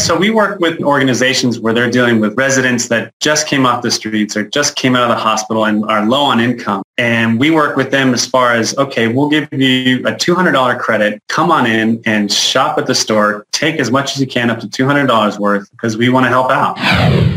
So we work with organizations where they're dealing with residents that just came off the streets or just came out of the hospital and are low on income. And we work with them as far as, okay, we'll give you a $200 credit. Come on in and shop at the store. Take as much as you can, up to $200 worth, because we want to help out.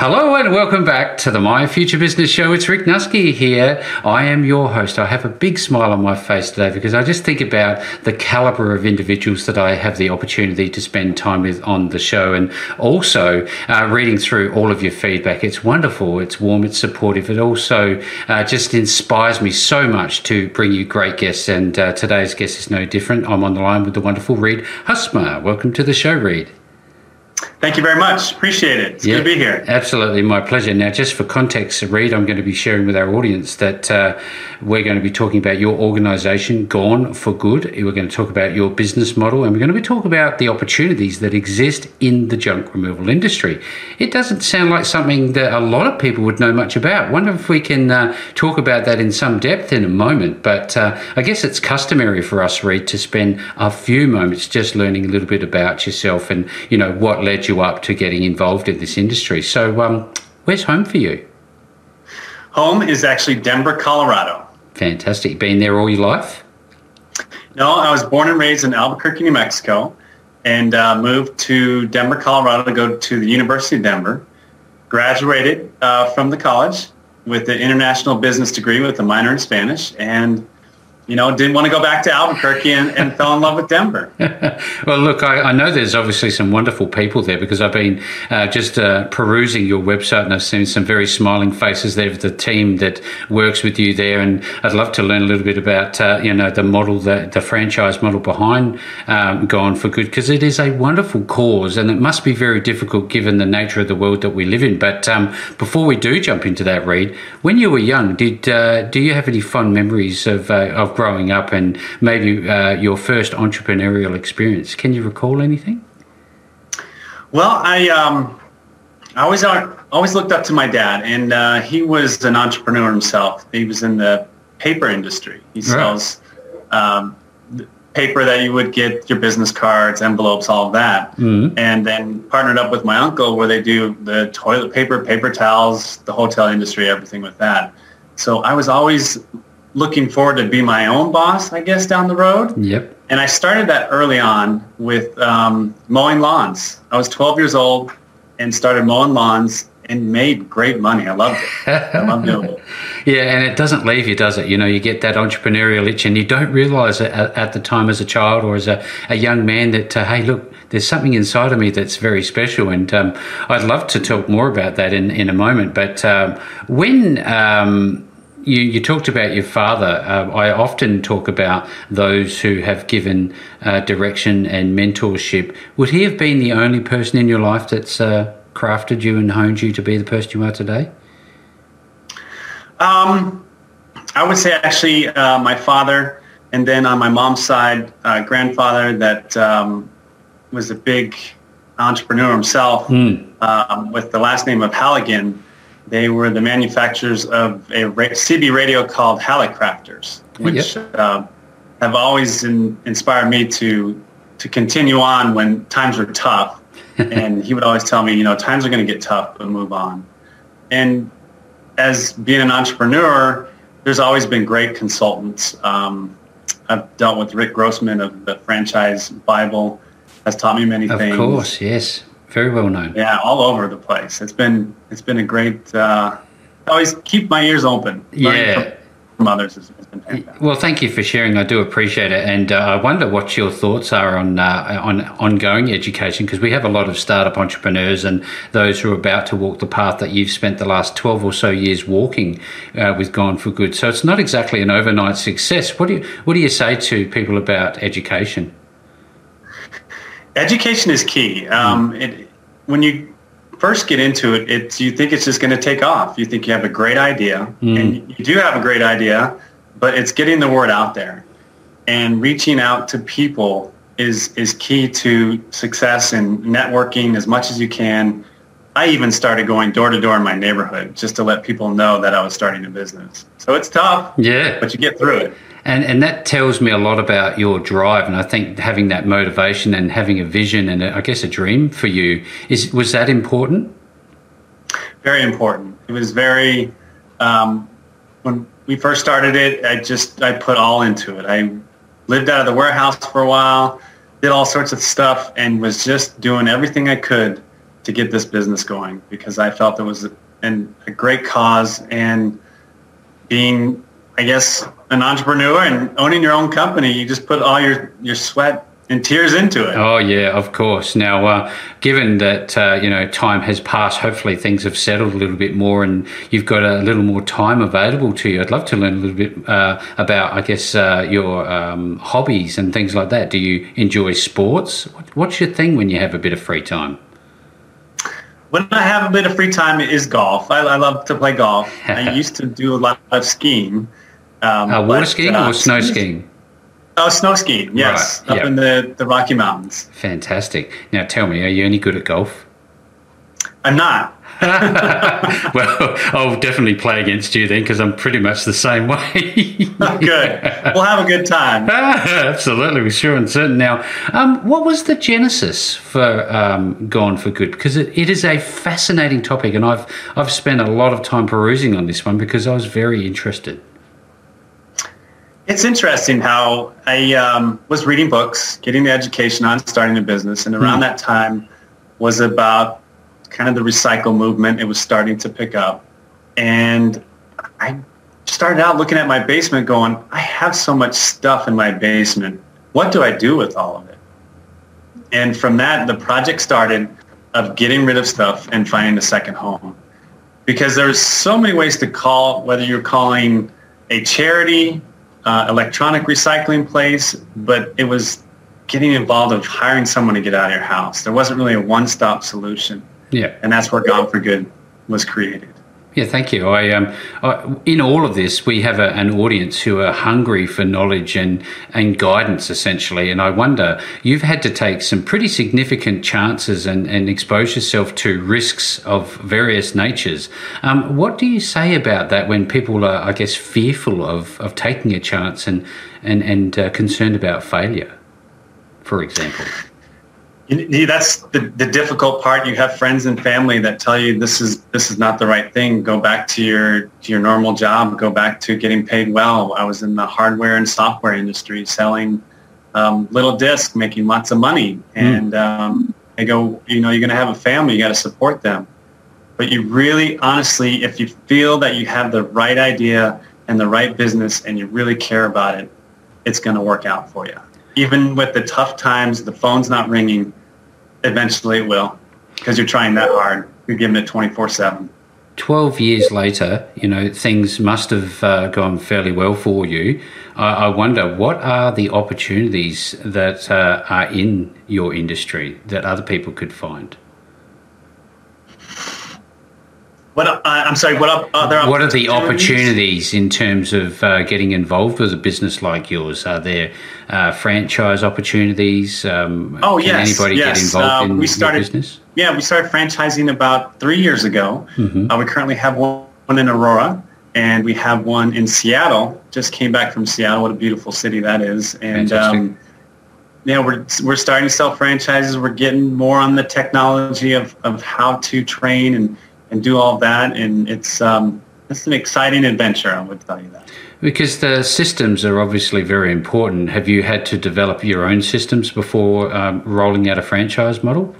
Hello and welcome back to the My Future Business Show. It's Rick Nusky here. I am your host. I have a big smile on my face today because I just think about the caliber of individuals that I have the opportunity to spend time with on the show and also uh, reading through all of your feedback. It's wonderful, it's warm, it's supportive. It also uh, just inspires me so much to bring you great guests. And uh, today's guest is no different. I'm on the line with the wonderful Reid Husmer. Welcome to the show, Reid. Thank you very much. Appreciate it. It's yeah, good to be here. Absolutely, my pleasure. Now, just for context, Reid, I'm going to be sharing with our audience that uh, we're going to be talking about your organisation, Gone for Good. We're going to talk about your business model, and we're going to be talking about the opportunities that exist in the junk removal industry. It doesn't sound like something that a lot of people would know much about. Wonder if we can uh, talk about that in some depth in a moment. But uh, I guess it's customary for us, Reid, to spend a few moments just learning a little bit about yourself and you know what led you up to getting involved in this industry. So, um, where's home for you? Home is actually Denver, Colorado. Fantastic. Been there all your life? No, I was born and raised in Albuquerque, New Mexico, and uh, moved to Denver, Colorado to go to the University of Denver. Graduated uh, from the college with an international business degree with a minor in Spanish, and you know, didn't want to go back to Albuquerque and, and fell in love with Denver. well, look, I, I, know there's obviously some wonderful people there because I've been uh, just uh, perusing your website and I've seen some very smiling faces there of the team that works with you there. And I'd love to learn a little bit about, uh, you know, the model, the, the franchise model behind um, Gone for Good because it is a wonderful cause and it must be very difficult given the nature of the world that we live in. But um, before we do jump into that, Reid, when you were young, did uh, do you have any fond memories of, uh, of growing up and maybe uh, your first entrepreneurial experience. Can you recall anything? Well, I um, I always uh, always looked up to my dad, and uh, he was an entrepreneur himself. He was in the paper industry. He sells right. um, paper that you would get your business cards, envelopes, all of that, mm-hmm. and then partnered up with my uncle where they do the toilet paper, paper towels, the hotel industry, everything with that. So I was always looking forward to be my own boss, I guess, down the road. Yep. And I started that early on with um, mowing lawns. I was 12 years old and started mowing lawns and made great money. I loved it. I loved doing it. Yeah, and it doesn't leave you, does it? You know, you get that entrepreneurial itch and you don't realize it at, at the time as a child or as a, a young man that, uh, hey, look, there's something inside of me that's very special. And um, I'd love to talk more about that in, in a moment. But um, when um, you, you talked about your father. Uh, I often talk about those who have given uh, direction and mentorship. Would he have been the only person in your life that's uh, crafted you and honed you to be the person you are today? Um, I would say actually uh, my father, and then on my mom's side, uh, grandfather that um, was a big entrepreneur himself mm. um, with the last name of Halligan they were the manufacturers of a CB radio called Hallicrafters, which yep. uh, have always in, inspired me to to continue on when times were tough. and he would always tell me, you know, times are going to get tough, but move on. And as being an entrepreneur, there's always been great consultants. Um, I've dealt with Rick Grossmann of the Franchise Bible, has taught me many of things. Of course, yes very well known. Yeah, all over the place. It's been it's been a great. Uh, always keep my ears open. Yeah. From others has, been fantastic. Well, thank you for sharing. I do appreciate it, and uh, I wonder what your thoughts are on uh, on ongoing education because we have a lot of startup entrepreneurs and those who are about to walk the path that you've spent the last twelve or so years walking uh, with Gone for Good. So it's not exactly an overnight success. What do you what do you say to people about education? Education is key. Um, mm. it, when you first get into it, it's you think it's just going to take off. You think you have a great idea, mm. and you do have a great idea, but it's getting the word out there and reaching out to people is is key to success and networking as much as you can. I even started going door to door in my neighborhood just to let people know that I was starting a business. So it's tough. Yeah. But you get through it. And and that tells me a lot about your drive and I think having that motivation and having a vision and a, I guess a dream for you is was that important? Very important. It was very um, when we first started it, I just I put all into it. I lived out of the warehouse for a while, did all sorts of stuff, and was just doing everything I could to get this business going because I felt it was an, a great cause and being, I guess, an entrepreneur and owning your own company, you just put all your, your sweat and tears into it. Oh yeah, of course. Now, uh, given that uh, you know time has passed, hopefully things have settled a little bit more, and you've got a little more time available to you. I'd love to learn a little bit uh, about, I guess, uh, your um, hobbies and things like that. Do you enjoy sports? What's your thing when you have a bit of free time? When I have a bit of free time, it is golf. I, I love to play golf. I used to do a lot of skiing. Um, uh, water but, skiing or uh, snow skiing? Oh, snow skiing, yes, right. up yep. in the, the Rocky Mountains. Fantastic. Now tell me, are you any good at golf? I'm not. well, I'll definitely play against you then because I'm pretty much the same way. good. We'll have a good time. Absolutely, we're sure and certain. Now, um, what was the genesis for um, Gone for Good? Because it, it is a fascinating topic, and I've I've spent a lot of time perusing on this one because I was very interested. It's interesting how I um, was reading books, getting the education on starting a business, and around mm. that time was about kind of the recycle movement. It was starting to pick up, and I started out looking at my basement, going, "I have so much stuff in my basement. What do I do with all of it?" And from that, the project started of getting rid of stuff and finding a second home, because there's so many ways to call, whether you're calling a charity uh, electronic recycling place, but it was getting involved of hiring someone to get out of your house. There wasn't really a one-stop solution. Yeah. And that's where Gone for Good was created. Yeah, thank you. I, um, I, in all of this, we have a, an audience who are hungry for knowledge and, and guidance, essentially. And I wonder, you've had to take some pretty significant chances and, and expose yourself to risks of various natures. Um, what do you say about that when people are, I guess, fearful of, of taking a chance and, and, and uh, concerned about failure, for example? That's the, the difficult part. You have friends and family that tell you this is this is not the right thing. Go back to your to your normal job. Go back to getting paid well. I was in the hardware and software industry selling um, little disc, making lots of money. Hmm. And um, they go, you know, you're going to have a family. You got to support them. But you really, honestly, if you feel that you have the right idea and the right business and you really care about it, it's going to work out for you. Even with the tough times, the phone's not ringing eventually it will because you're trying that hard. You're giving it 24 7. 12 years later, you know, things must have uh, gone fairly well for you. I, I, wonder what are the opportunities that uh, are in your industry that other people could find? What uh, I'm sorry. What are What are the opportunities in terms of uh, getting involved with a business like yours? Are there uh, franchise opportunities? Um, oh yes, anybody yes. get involved uh, in we started, business? Yeah, we started franchising about three years ago. Mm-hmm. Uh, we currently have one in Aurora, and we have one in Seattle. Just came back from Seattle. What a beautiful city that is! And um, yeah, we're we're starting to sell franchises. We're getting more on the technology of of how to train and and do all that. And it's um, it's an exciting adventure. I would tell you that. Because the systems are obviously very important. Have you had to develop your own systems before um, rolling out a franchise model?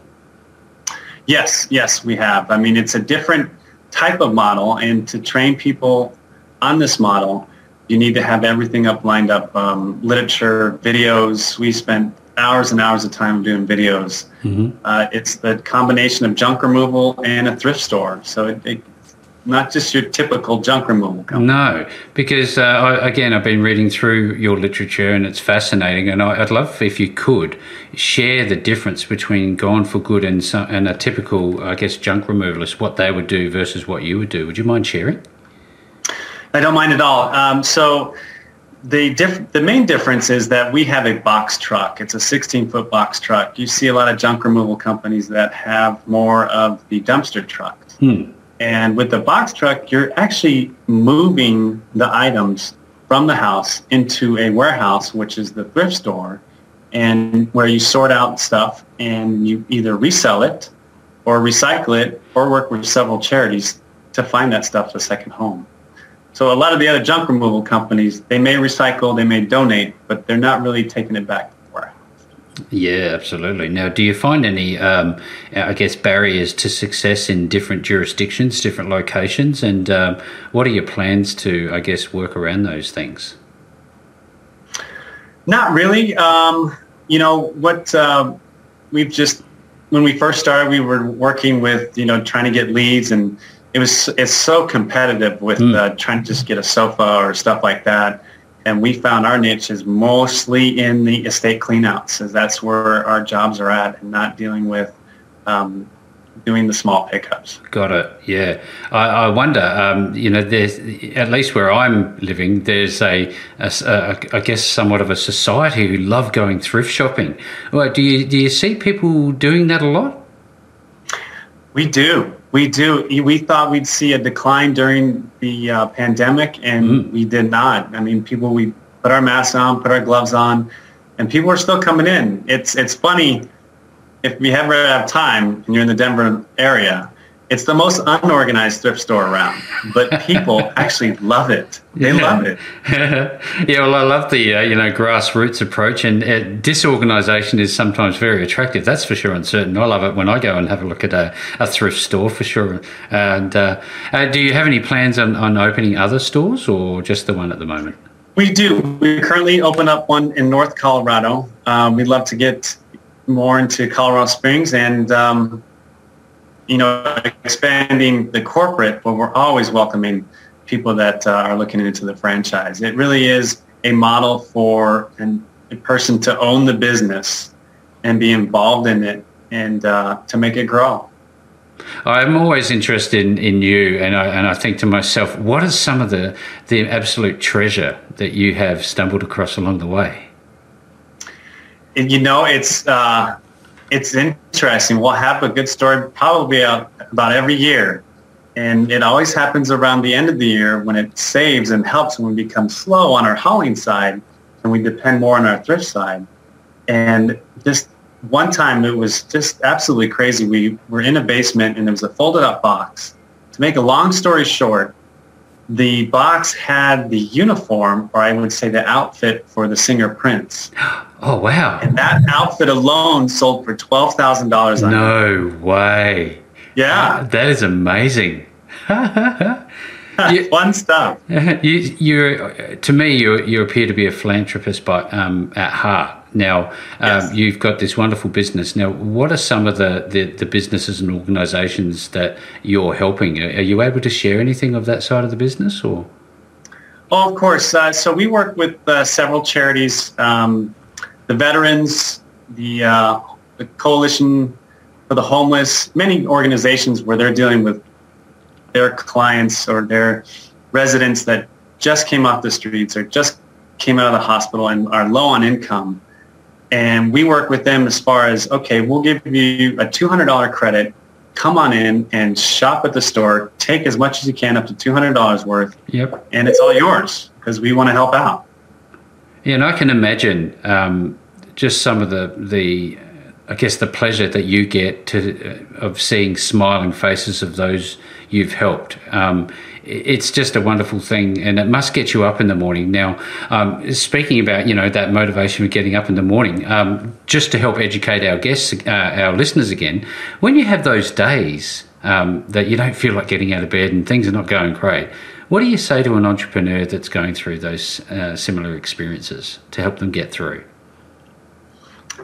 Yes, yes, we have. I mean, it's a different type of model, and to train people on this model, you need to have everything up lined up, um, literature, videos. We spent hours and hours of time doing videos. Mm-hmm. Uh, it's the combination of junk removal and a thrift store. So it, it not just your typical junk removal company. No, because uh, I, again, I've been reading through your literature and it's fascinating. And I, would love if you could share the difference between Gone for Good and, some, and a typical, I guess, junk removalist, what they would do versus what you would do. Would you mind sharing? I don't mind at all. Um, so the diff- the main difference is that we have a box truck. It's a 16 foot box truck. You see a lot of junk removal companies that have more of the dumpster trucks. Hmm. And with the box truck, you're actually moving the items from the house into a warehouse, which is the thrift store, and where you sort out stuff and you either resell it or recycle it or work with several charities to find that stuff a second home. So a lot of the other junk removal companies, they may recycle, they may donate, but they're not really taking it back yeah, absolutely. Now, do you find any, um, I guess, barriers to success in different jurisdictions, different locations, and um, what are your plans to, I guess, work around those things? Not really. Um, you know what? Uh, we've just when we first started, we were working with you know trying to get leads, and it was it's so competitive with mm. uh, trying to just get a sofa or stuff like that and we found our niche is mostly in the estate cleanouts, as that's where our jobs are at, and not dealing with um, doing the small pickups. Got it. Yeah, I, I wonder. Um, you know, there's at least where I'm living, there's a, a, a, I guess, somewhat of a society who love going thrift shopping. Well, do you do you see people doing that a lot? We do. We do. We thought we'd see a decline during the uh, pandemic, and mm. we did not. I mean, people, we put our masks on, put our gloves on, and people are still coming in. It's it's funny if we ever have time and you're in the Denver area it's the most unorganized thrift store around, but people actually love it. They yeah. love it. yeah, well, I love the uh, you know grassroots approach, and uh, disorganization is sometimes very attractive. That's for sure and certain. I love it when I go and have a look at a, a thrift store for sure. And uh, uh, do you have any plans on, on opening other stores, or just the one at the moment? We do. We currently open up one in North Colorado. Um, we'd love to get more into Colorado Springs and. Um, you know, expanding the corporate, but we're always welcoming people that uh, are looking into the franchise. It really is a model for an, a person to own the business and be involved in it and uh, to make it grow. I'm always interested in, in you, and I, and I think to myself, what is some of the, the absolute treasure that you have stumbled across along the way? And, you know, it's uh, it's interesting. We'll have a good story probably about every year. And it always happens around the end of the year when it saves and helps when we become slow on our hauling side and we depend more on our thrift side. And just one time it was just absolutely crazy. We were in a basement and there was a folded up box. To make a long story short, the box had the uniform, or I would say the outfit for the singer Prince. Oh wow! And that outfit alone sold for twelve thousand dollars. No way! Yeah, that is amazing. you, Fun stuff. You, you, to me, you, you appear to be a philanthropist, by um, at heart. Now, um, yes. you've got this wonderful business. Now, what are some of the, the, the businesses and organisations that you're helping? Are you able to share anything of that side of the business, or? Oh, of course. Uh, so we work with uh, several charities, um, the veterans, the, uh, the Coalition for the Homeless, many organizations where they're dealing with their clients or their residents that just came off the streets or just came out of the hospital and are low on income and we work with them as far as, okay, we'll give you a $200 credit. Come on in and shop at the store. Take as much as you can, up to $200 worth. Yep. And it's all yours because we want to help out. Yeah, and I can imagine um, just some of the, the, I guess, the pleasure that you get to uh, of seeing smiling faces of those you've helped. Um, it's just a wonderful thing, and it must get you up in the morning. Now, um, speaking about you know that motivation of getting up in the morning, um, just to help educate our guests, uh, our listeners again, when you have those days um, that you don't feel like getting out of bed and things are not going great, what do you say to an entrepreneur that's going through those uh, similar experiences to help them get through?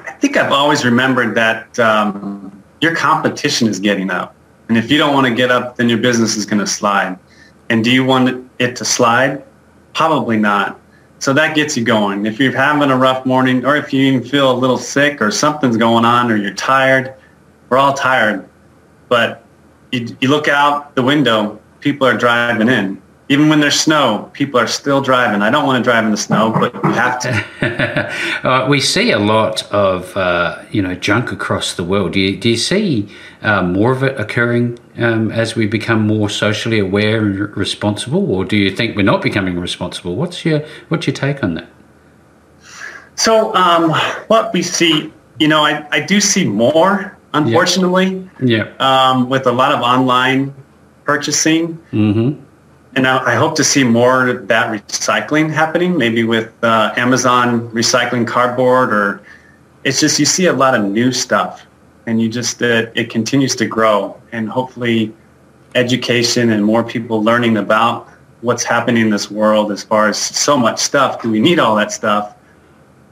I think I've always remembered that um, your competition is getting up. And if you don't want to get up, then your business is going to slide. And do you want it to slide? Probably not. So that gets you going. If you're having a rough morning or if you even feel a little sick or something's going on or you're tired, we're all tired. But you, you look out the window, people are driving in. Even when there's snow, people are still driving. I don't want to drive in the snow, but we have to. uh, we see a lot of uh, you know junk across the world. Do you, do you see uh, more of it occurring um, as we become more socially aware and responsible, or do you think we're not becoming responsible? What's your what's your take on that? So um, what we see, you know, I, I do see more, unfortunately. Yeah. Um, with a lot of online purchasing. Mm-hmm and I, hope to see more of that recycling happening, maybe with uh, Amazon recycling cardboard, or it's just you see a lot of new stuff, and you just uh, it continues to grow, and hopefully, education and more people learning about what's happening in this world as far as so much stuff. Do we need all that stuff?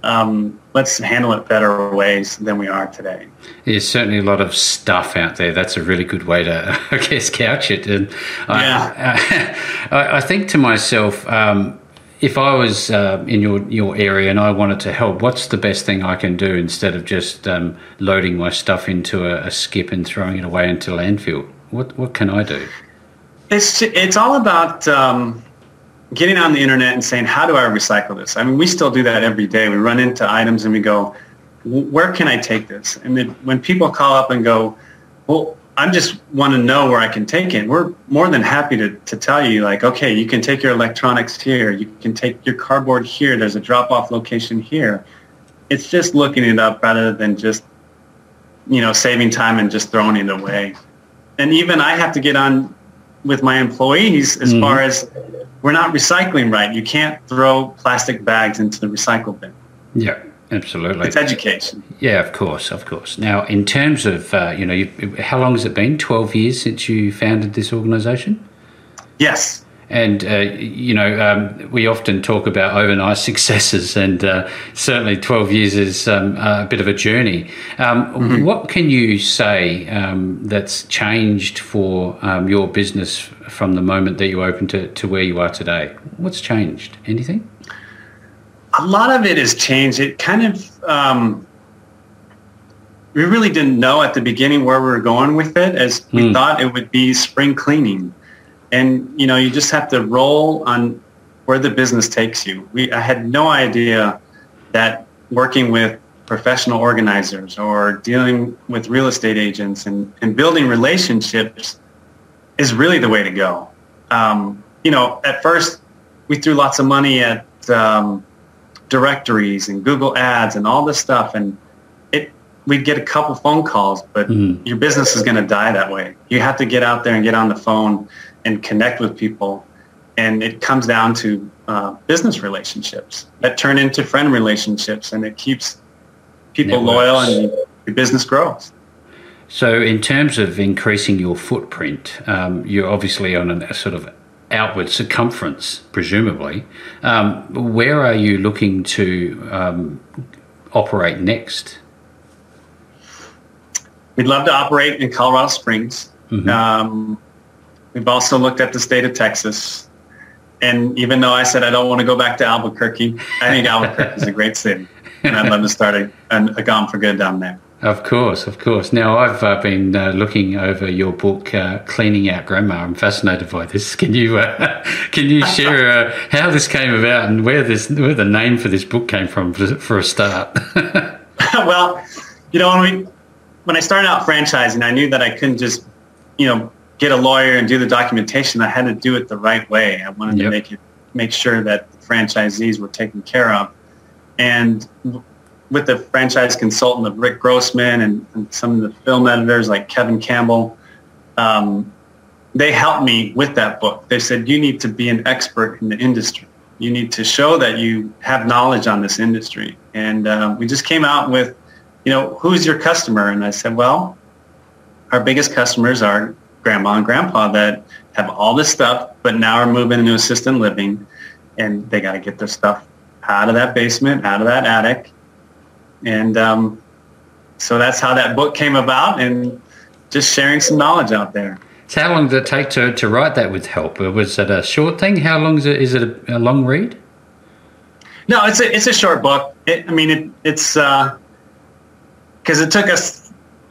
Um, let's handle it better ways than we are today. There's certainly a lot of stuff out there. That's a really good way to, I guess, couch it. And yeah. I, I, think to myself, um, if I was uh, in your, your area and I wanted to help, what's the best thing I can do instead of just um, loading my stuff into a, a, skip and throwing it away into landfill? What what can I do? It's it's all about um, getting on the internet and saying, how do I recycle this? I mean, we still do that every day. We run into items and we go, where can I take this? And then when people call up and go, well, I just want to know where I can take it. We're more than happy to, to tell you like, okay, you can take your electronics here. You can take your cardboard here. There's a drop-off location here. It's just looking it up rather than just, you know, saving time and just throwing it away. And even I have to get on with my employees as mm-hmm. far as we're not recycling right. You can't throw plastic bags into the recycle bin. Yeah, absolutely. It's education. Yeah, of course, of course. Now, in terms of, uh, you know, you, how long has it been? 12 years since you founded this organization? Yes. And, uh, you know, um, we often talk about overnight successes, and uh, certainly 12 years is um, a bit of a journey. Um, mm-hmm. What can you say um, that's changed for um, your business from the moment that you opened to, to where you are today? What's changed? Anything? A lot of it has changed. It kind of, um, we really didn't know at the beginning where we were going with it, as we mm. thought it would be spring cleaning and you know you just have to roll on where the business takes you. We I had no idea that working with professional organizers or dealing with real estate agents and, and building relationships is really the way to go. Um, you know, at first we threw lots of money at um, directories and Google ads and all this stuff. And it, we'd get a couple phone calls, but mm-hmm. your business is going to die that way. You have to get out there and get on the phone and connect with people. And it comes down to uh, business relationships that turn into friend relationships, and it keeps people Networks. loyal, and your business grows. So, in terms of increasing your footprint, um, you're obviously on a sort of outward circumference, presumably. Um, where are you looking to um, operate next? We'd love to operate in Colorado Springs. Mm-hmm. Um, We've also looked at the state of Texas. And even though I said I don't want to go back to Albuquerque, I think Albuquerque is a great city. And I'd love to start a, a Gone for Good down there. Of course, of course. Now, I've uh, been uh, looking over your book, uh, "Cleaning Out Grandma." I'm fascinated by this. Can you uh, can you share uh, how this came about and where this where the name for this book came from for, for a start? well, you know, when we when I started out franchising, I knew that I couldn't just you know get a lawyer and do the documentation, I had to do it the right way. I wanted yep. to make it make sure that the franchisees were taken care of. And with the franchise consultant of Rick Grossmann and, and some of the film editors like Kevin Campbell, um, they helped me with that book. They said, you need to be an expert in the industry. You need to show that you have knowledge on this industry. And uh, we just came out with, you know, who's your customer? And I said, well, our biggest customers are grandma and grandpa that have all this stuff, but now are moving into assisted living, and they got to get their stuff out of that basement, out of that attic, and um, so that's how that book came about, and just sharing some knowledge out there. So how long did it take to, to write that with help? Was it a short thing? How long is it? Is it a, a long read? No, it's a it's a short book. It, I mean, it, it's because uh, it took us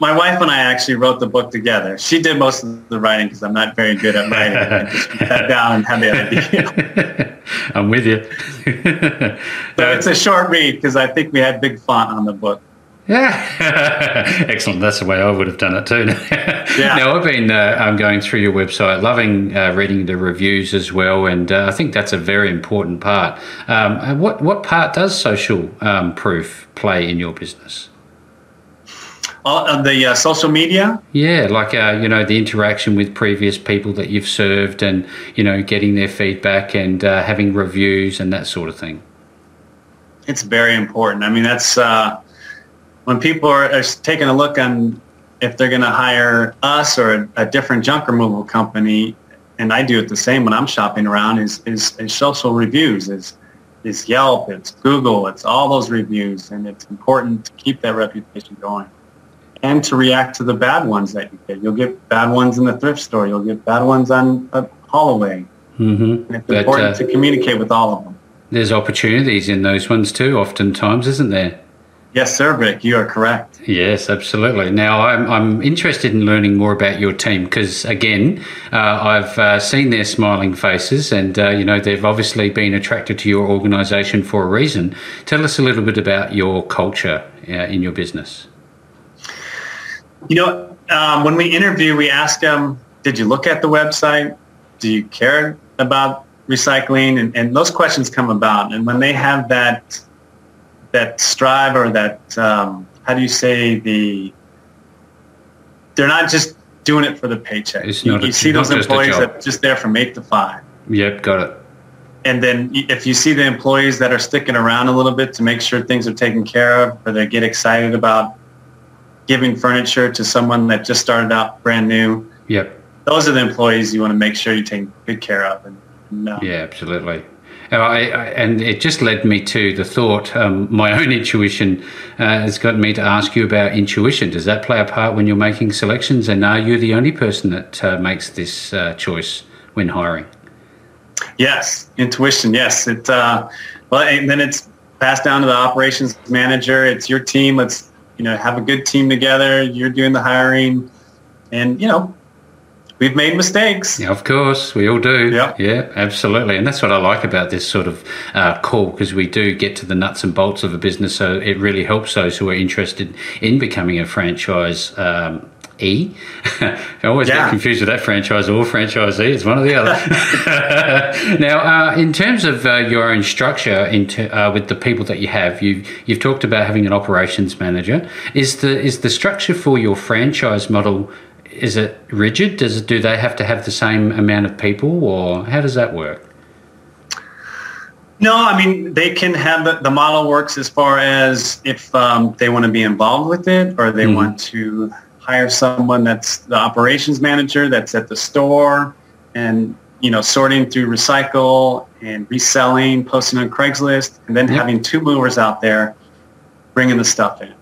my wife and I actually wrote the book together. She did most of the writing because I'm not very good at writing. I just sat down and had the idea. I'm with you. so it's a short read because I think we had big font on the book. Yeah, excellent. That's the way I would have done it too. yeah. Now I've been uh, I'm going through your website, loving uh, reading the reviews as well, and uh, I think that's a very important part. Um, uh, what what part does social um, proof play in your business? All of the uh, social media. Yeah, like uh, you know the interaction with previous people that you've served, and you know getting their feedback and having reviews and that sort of thing. It's very important. I mean, that's when people are, are taking a look on if they're going to hire us or a, a, different junk removal company, and I do it the same when I'm shopping around, is, is, is social reviews, is, is Yelp, it's Google, it's all those reviews, and it's important to keep that reputation going and to react to the bad ones that you get. You'll get bad ones in the thrift store. You'll get bad ones on a hallway. Mm-hmm. And it's but, important uh, to communicate with all of them. There's opportunities in those ones too, oftentimes, isn't there? Yes, sir, Vic. You are correct. Yes, absolutely. Now, I'm, I'm interested in learning more about your team because, again, uh, I've uh, seen their smiling faces and, uh, you know, they've obviously been attracted to your organisation for a reason. Tell us a little bit about your culture uh, in your business. You know, um, when we interview, we ask them, did you look at the website? Do you care about recycling? And, and those questions come about. And when they have that that strive or that um, how do you say the they're not just doing it for the paycheck. You, you a, see those employees that are just there from eight to five. Yep, got it. And then if you see the employees that are sticking around a little bit to make sure things are taken care of, or they get excited about giving furniture to someone that just started out brand new. Yep. Those are the employees you want to make sure you take good care of. And, and uh, yeah, absolutely. I, I, and it just led me to the thought. Um, my own intuition uh, has got me to ask you about intuition. Does that play a part when you're making selections? And are you the only person that uh, makes this uh, choice when hiring? Yes, intuition. Yes, it. Uh, well, and then it's passed down to the operations manager. It's your team. Let's you know have a good team together. You're doing the hiring, and you know we've made mistakes. Yeah, of course, we all do. Yeah, yeah, absolutely, and that's what I like about this sort of uh, call because we do get to the nuts and bolts of a business. So it really helps those who are interested in becoming a franchise. Um, E. I always yeah. get confused with that franchise or franchisee. It's one or the other. now, uh, in terms of uh, your own structure into, uh, with the people that you have, you've you've talked about having an operations manager. Is the is the structure for your franchise model is it rigid? Does it, do they have to have the same amount of people, or how does that work? No, I mean they can have the, the model works as far as if um, they want to be involved with it, or they mm. want to hire someone that's the operations manager that's at the store and you know sorting through recycle and reselling, posting on Craigslist, and then yep. having two movers out there bringing the stuff in.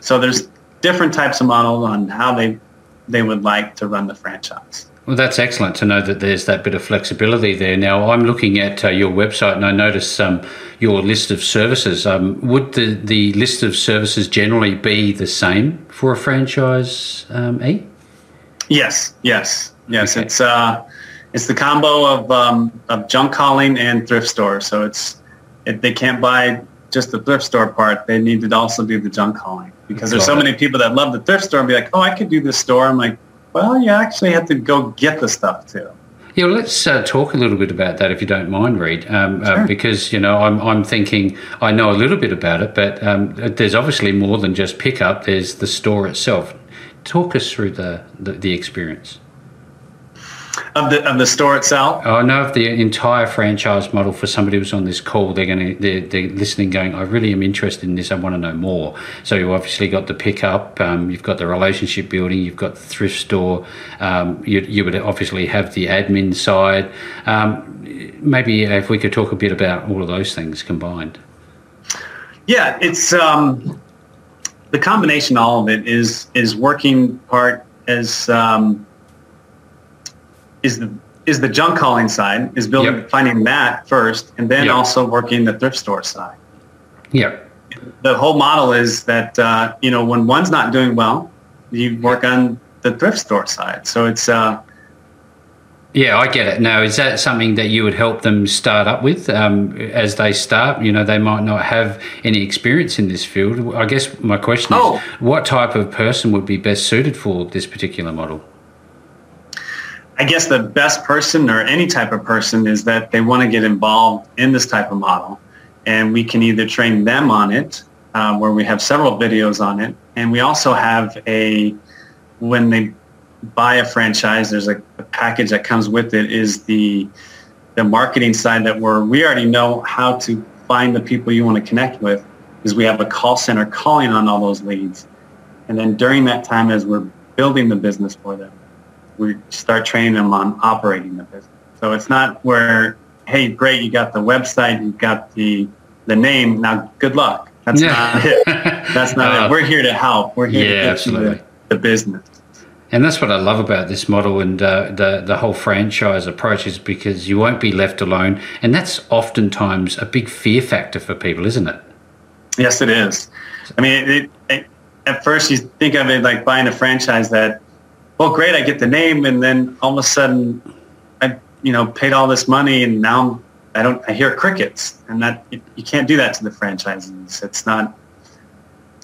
So there's different types of models on how they they would like to run the franchise. Well, that's excellent to know that there's that bit of flexibility there. Now, I'm looking at uh, your website and I notice um, your list of services. Um, would the, the list of services generally be the same for a franchise, um, E? Yes, yes, yes. Okay. It's uh, it's the combo of um, of junk hauling and thrift store. So it's if they can't buy just the thrift store part, they need to also do the junk hauling because there's so many people that love the thrift store and be like, oh, I could do this store. I'm like, well, you actually have to go get the stuff too. Yeah, well, let's uh, talk a little bit about that if you don't mind, Reid, um, uh, sure. uh, because you know I'm I'm thinking I know a little bit about it, but um, there's obviously more than just pickup. There's the store itself. Talk us through the, the, the experience of the of the store itself? I know of the entire franchise model for somebody who's on this call. They're going to they're, they're listening, going, I really am interested in this. I want to know more. So you've obviously got the pickup, um, you've got the relationship building, you've got the thrift store. Um, you, you would obviously have the admin side. Um, maybe if we could talk a bit about all of those things combined. Yeah, it's um, the combination. All of it is is working part as um, is the is the junk hauling side is building yep. finding that first and then yep. also working the thrift store side yeah the whole model is that uh, you know when one's not doing well, you work on the thrift store side. So it's uh, yeah, I get it. Now, is that something that you would help them start up with um, as they start? You know, they might not have any experience in this field. I guess my question oh. is, what type of person would be best suited for this particular model? I guess the best person or any type of person is that they want to get involved in this type of model. And we can either train them on it, uh, where we have several videos on it. And we also have a, when they buy a franchise, there's a, a package that comes with it is the the marketing side that we're we already know how to find the people you want to connect with because we have a call center calling on all those leads. And then during that time as we're building the business for them, we start training them on operating the business. So it's not where, hey, great, you got the website, you got the the name, now good luck. That's yeah. not it. That's not uh, it. We're here to help. We're here yeah, to get you the, the business. And that's what I love about this model and uh, the the whole franchise approach is because you won't be left alone, and that's oftentimes a big fear factor for people, isn't it? Yes, it is. I mean, it, it, at first you think of it like buying a franchise that, well, great, I get the name, and then all of a sudden, I you know paid all this money, and now I don't I hear crickets, and that you can't do that to the franchises. It's not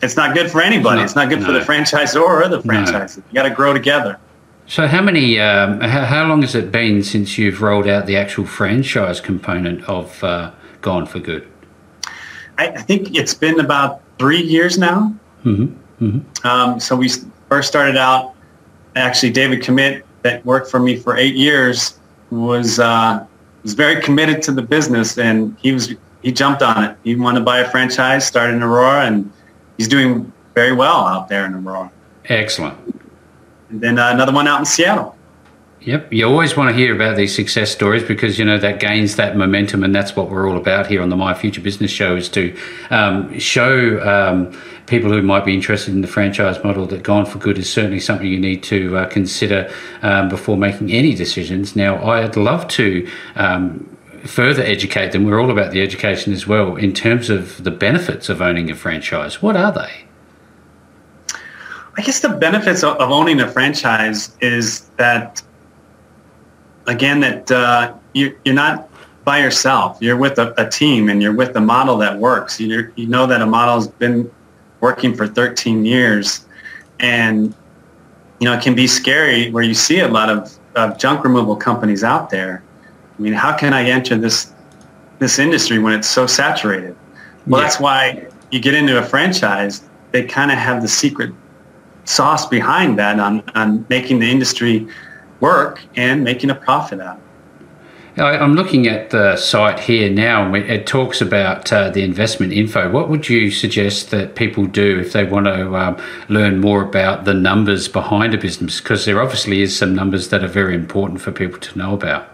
it's not good for anybody. it's not good no. for the franchisor or the franchise. No. You got to grow together. So, how many? Um, how, how, long has it been since you've rolled out the actual franchise component of uh, Gone for Good? I, I, think it's been about three years now. Mm-hmm. Mm-hmm. Um, so we first started out. Actually, David Commit, that worked for me for eight years, was uh, was very committed to the business, and he was he jumped on it. He wanted to buy a franchise, started in Aurora, and he's doing very well out there in Aurora. Excellent. And then uh, another one out in Seattle. Yep, you always want to hear about these success stories because you know that gains that momentum, and that's what we're all about here on the My Future Business Show is to um, show um, people who might be interested in the franchise model that Gone for Good is certainly something you need to uh, consider um, before making any decisions. Now, I'd love to um, further educate them. We're all about the education as well in terms of the benefits of owning a franchise. What are they? I guess the benefits of, owning a franchise is that, again, that uh, you, you're not by yourself. You're with a, a, team and you're with a model that works. you you know that a model has been working for 13 years and you know it can be scary where you see a lot of, of junk removal companies out there I mean, how can I enter this this industry when it's so saturated? Well, yeah. that's why you get into a franchise. They kind of have the secret sauce behind that on, on making the industry work and making a profit out of. I'm looking at the site here now. And it talks about uh, the investment info. What would you suggest that people do if they want to um, learn more about the numbers behind a business? Because there obviously is some numbers that are very important for people to know about.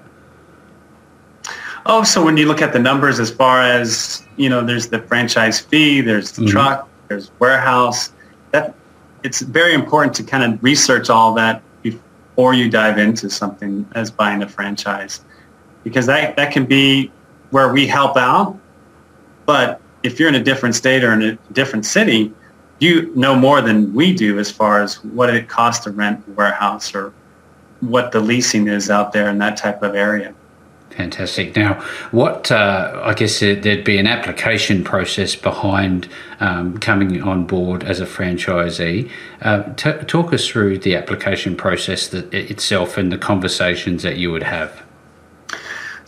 Oh, so when you look at the numbers as far as, you know, there's the franchise fee, there's the mm-hmm. truck, there's warehouse, that it's very important to kind of research all that before you dive into something as buying a franchise. Because that, that can be where we help out. But if you're in a different state or in a different city, you know more than we do as far as what it costs to rent a warehouse or what the leasing is out there in that type of area. Fantastic. Now, what uh, I guess there'd be an application process behind um, coming on board as a franchisee. Uh, t- talk us through the application process that itself and the conversations that you would have.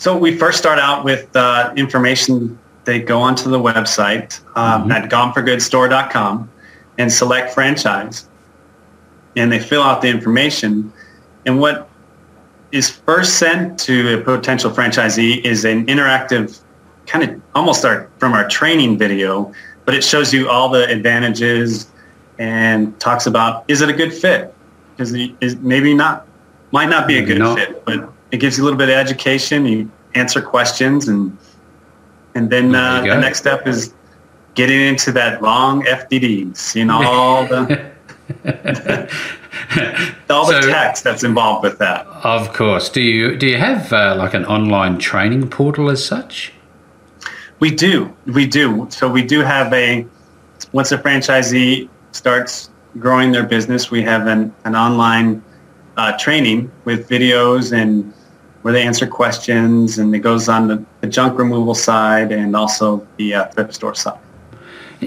So we first start out with uh, information. They go onto the website um, mm-hmm. at goneforgoodstore.com and select franchise, and they fill out the information. And what is first sent to a potential franchisee is an interactive kind of almost our, from our training video, but it shows you all the advantages and talks about is it a good fit? Because maybe not, might not be a good no. fit, but it gives you a little bit of education. You answer questions, and and then uh, the next step is getting into that long FDD, seeing all the all the so, text that's involved with that. Of course. Do you do you have uh, like an online training portal as such? We do. We do. So we do have a once a franchisee starts growing their business, we have an, an online uh, training with videos and where they answer questions and it goes on the, the junk removal side and also the uh, thrift store side.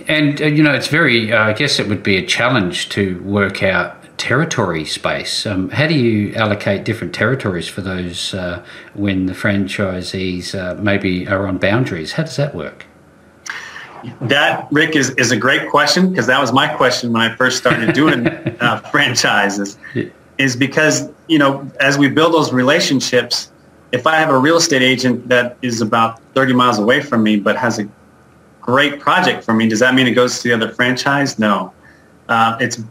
And, uh, you know, it's very, uh, I guess it would be a challenge to work out territory space. Um, how do you allocate different territories for those uh, when the franchisees uh, maybe are on boundaries? How does that work? That, Rick, is, is a great question because that was my question when I first started doing uh, franchises. Is because, you know, as we build those relationships, if I have a real estate agent that is about 30 miles away from me but has a great project for me, does that mean it goes to the other franchise? No. Uh, it's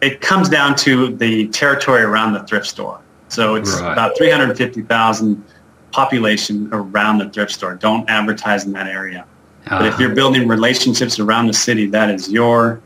it comes down to the territory around the thrift store. So it's right. about 350,000 population around the thrift store. Don't advertise in that area. Uh-huh. But if you're building relationships around the city, that is your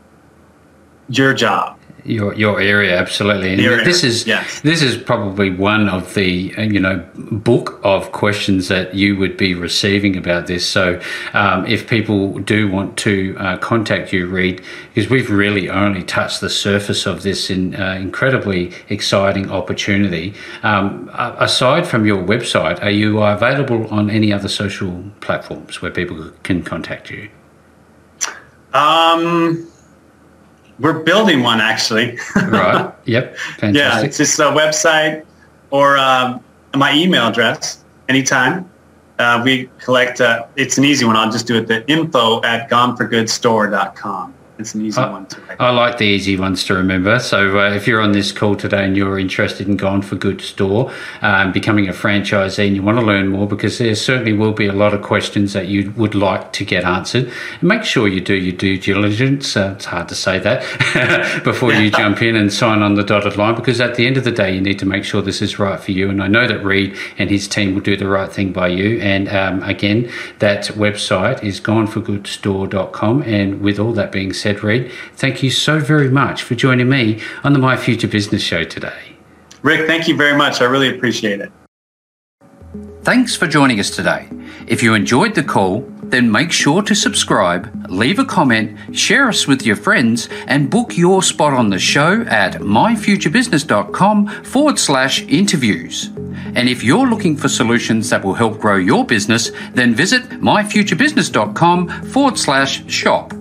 your job your your area absolutely. And area. this is this is probably one of the you know book of questions that you would be receiving about this. So um, if people do want to uh, contact you Reid because we've really only touched the surface of this in, uh, incredibly exciting opportunity. Um, aside from your website are you available on any other social platforms where people can contact you? Um we're building one actually. right. Yep. Fantastic. Yeah, it's just a website or um, my email address anytime. Uh, we collect, uh, it's an easy one. I'll just do it. The info at goneforgoodstore.com. It's an easy I, one to I like the easy ones to remember. So uh, if you're on this call today and you're interested in Gone for Good Store, um, becoming a franchisee, and you want to learn more, because there certainly will be a lot of questions that you would like to get answered. make sure you do your due diligence. Uh, it's hard to say that before you jump in and sign on the dotted line, because at the end of the day, you need to make sure this is right for you. And I know that Reid and his team will do the right thing by you. And um, again, that website is goneforgoodstore.com. And with all that being said, said, Reid, thank you so very much for joining me on the My Future Business Show today. Rick, thank you very much. I really appreciate it. Thanks for joining us today. If you enjoyed the call, then make sure to subscribe, leave a comment, share us with your friends, and book your spot on the show at myfuturebusiness.com forward slash interviews. And if you're looking for solutions that will help grow your business, then visit myfuturebusiness.com forward slash shop.